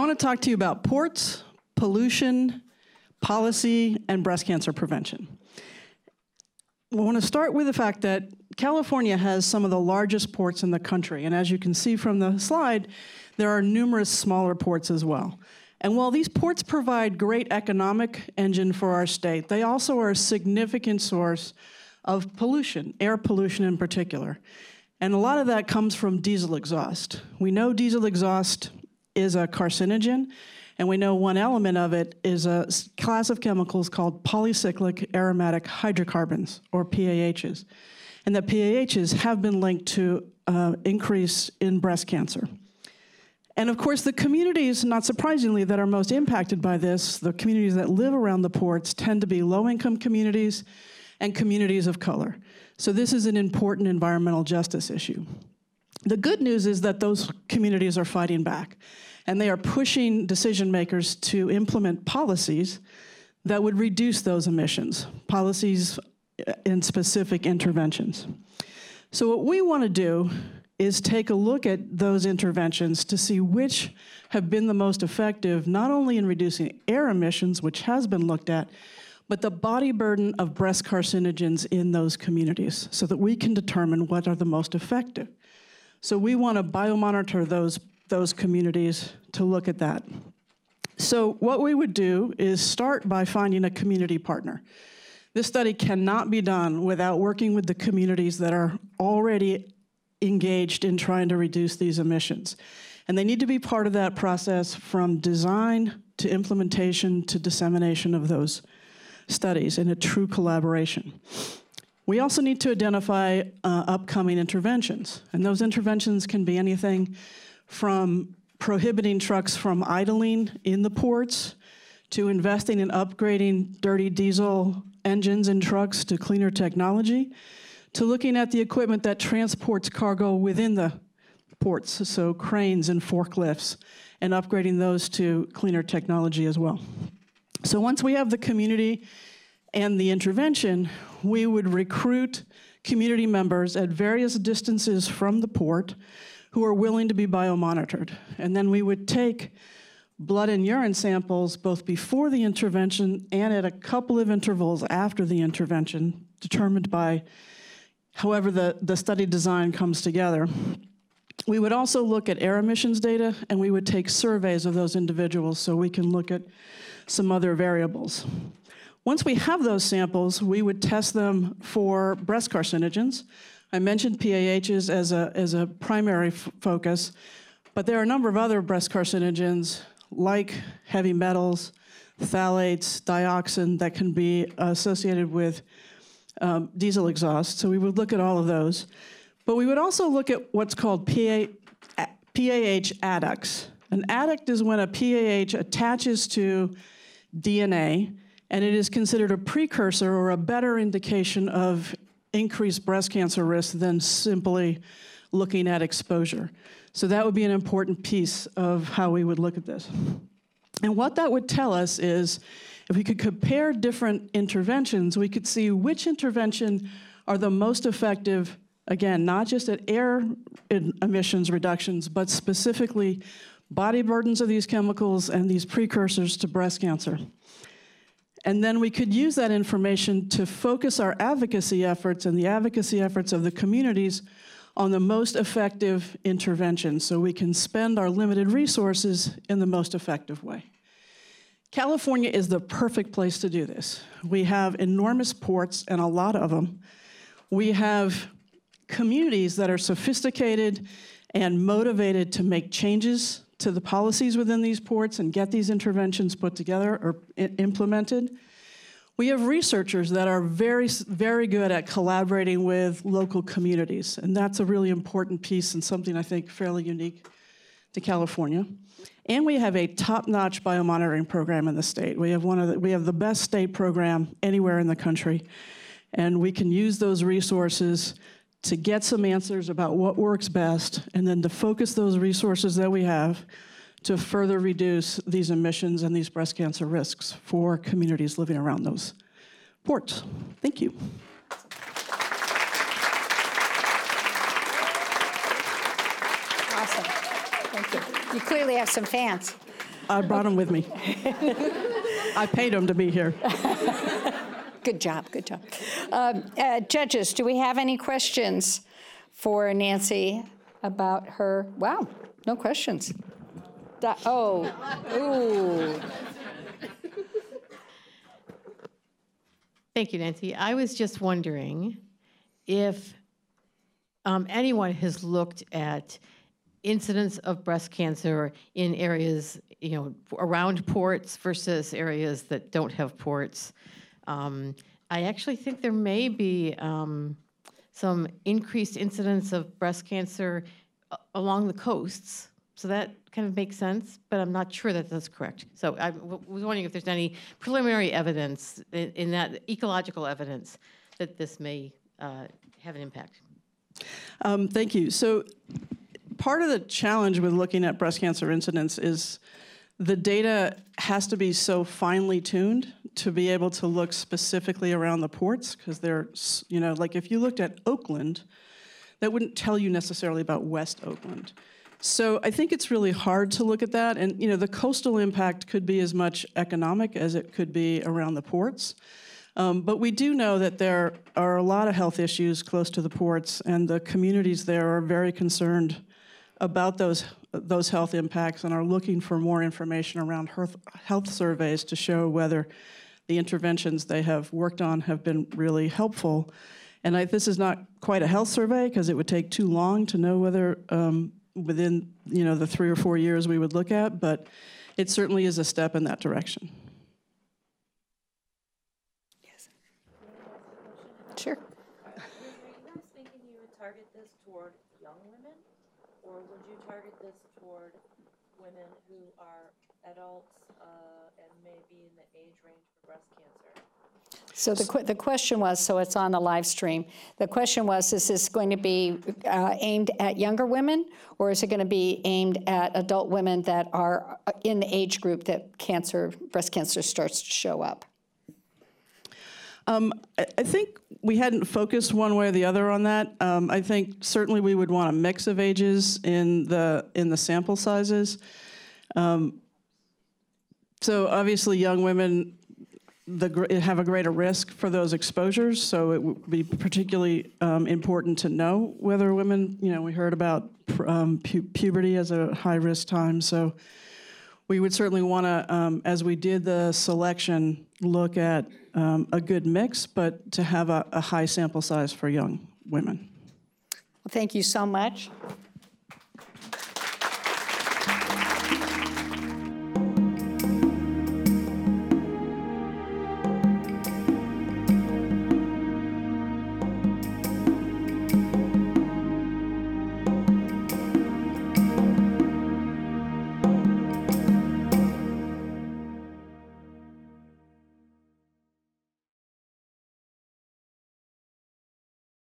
want to talk to you about ports, pollution, policy, and breast cancer prevention. I want to start with the fact that California has some of the largest ports in the country, and as you can see from the slide, there are numerous smaller ports as well. And while these ports provide great economic engine for our state, they also are a significant source of pollution, air pollution in particular. And a lot of that comes from diesel exhaust. We know diesel exhaust is a carcinogen, and we know one element of it is a class of chemicals called polycyclic aromatic hydrocarbons, or PAHs. And the PAHs have been linked to uh, increase in breast cancer. And of course, the communities, not surprisingly, that are most impacted by this, the communities that live around the ports, tend to be low income communities and communities of color. So, this is an important environmental justice issue. The good news is that those communities are fighting back, and they are pushing decision makers to implement policies that would reduce those emissions, policies uh, in specific interventions. So, what we want to do is take a look at those interventions to see which have been the most effective, not only in reducing air emissions, which has been looked at, but the body burden of breast carcinogens in those communities so that we can determine what are the most effective. So we want to biomonitor those, those communities to look at that. So what we would do is start by finding a community partner. This study cannot be done without working with the communities that are already engaged in trying to reduce these emissions. And they need to be part of that process from design to implementation to dissemination of those studies in a true collaboration. We also need to identify uh, upcoming interventions, and those interventions can be anything from prohibiting trucks from idling in the ports to investing in upgrading dirty diesel engines in trucks to cleaner technology to looking at the equipment that transports cargo within the ports, so cranes and forklifts, and upgrading those to cleaner technology as well. So once we have the community and the intervention, we would recruit community members at various distances from the port who are willing to be biomonitored. And then we would take blood and urine samples both before the intervention and at a couple of intervals after the intervention, determined by however the, the study design comes together. We would also look at air emissions data and we would take surveys of those individuals so we can look at some other variables. Once we have those samples, we would test them for breast carcinogens. I mentioned PAHs as a, as a primary focus, but there are a number of other breast carcinogens like heavy metals, phthalates, dioxin that can be associated with um, diesel exhaust. So we would look at all of those. But we would also look at what's called PA, PAH adducts. An adduct is when a PAH attaches to DNA, and it is considered a precursor or a better indication of increased breast cancer risk than simply looking at exposure. So that would be an important piece of how we would look at this. And what that would tell us is if we could compare different interventions, we could see which intervention are the most effective, again, not just at air emissions reductions, but specifically body burdens of these chemicals and these precursors to breast cancer. And then we could use that information to focus our advocacy efforts and the advocacy efforts of the communities on the most effective intervention so we can spend our limited resources in the most effective way. California is the perfect place to do this. We have enormous ports, and a lot of them. We have communities that are sophisticated and motivated to make changes to the policies within these ports and get these interventions put together or implemented. We have researchers that are very, very good at collaborating with local communities, and that's a really important piece and something I think fairly unique to California. And we have a top-notch biomonitoring program in the state. We have one of the, we have the best state program anywhere in the country. And we can use those resources to get some answers about what works best and then to focus those resources that we have to further reduce these emissions and these breast cancer risks for communities living around those ports. Thank you. Awesome. Thank you. You clearly have some fans. I brought them with me. I paid them to be here. Good job, good job. Um, uh, Judges, do we have any questions for Nancy about her? Wow, no questions. Oh, ooh. Thank you, Nancy. I was just wondering if um, anyone has looked at incidence of breast cancer in areas, you know, around ports versus areas that don't have ports. Um, I actually think there may be um, some increased incidence of breast cancer along the coasts. So that kind of makes sense, but I'm not sure that that's correct. So I was wondering if there's any preliminary evidence in, in that ecological evidence that this may uh, have an impact. Um, Thank you. So part of the challenge with looking at breast cancer incidence is the data has to be so finely tuned to be able to look specifically around the ports, because they're, you know, like if you looked at Oakland, that wouldn't tell you necessarily about West Oakland. So I think it's really hard to look at that, and, you know, the coastal impact could be as much economic as it could be around the ports. Um, But we do know that there are a lot of health issues close to the ports, and the communities there are very concerned about those, those health impacts and are looking for more information around health, health surveys to show whether the interventions they have worked on have been really helpful. And I, this is not quite a health survey because it would take too long to know whether um, within you know the three or four years we would look at, but it certainly is a step in that direction. Yes. Sure. Were you guys thinking you would target this toward young women? Or would you target this toward women who are adults uh, and may be in the age range for breast cancer? So the, the question was, so it's on the live stream. The question was, is this going to be uh, aimed at younger women? Or is it going to be aimed at adult women that are uh, in the age group that cancer, breast cancer starts to show up? I I think we hadn't focused one way or the other on that. Um, I think certainly we would want a mix of ages in the in the sample sizes. Um, so obviously, young women the, have a greater risk for those exposures. So it would be particularly um, important to know whether women. You know, we heard about um, pu- puberty as a high risk time. So we would certainly want to, um, as we did the selection, look at um, a good mix, but to have a, a high sample size for young women. Well, Thank you so much.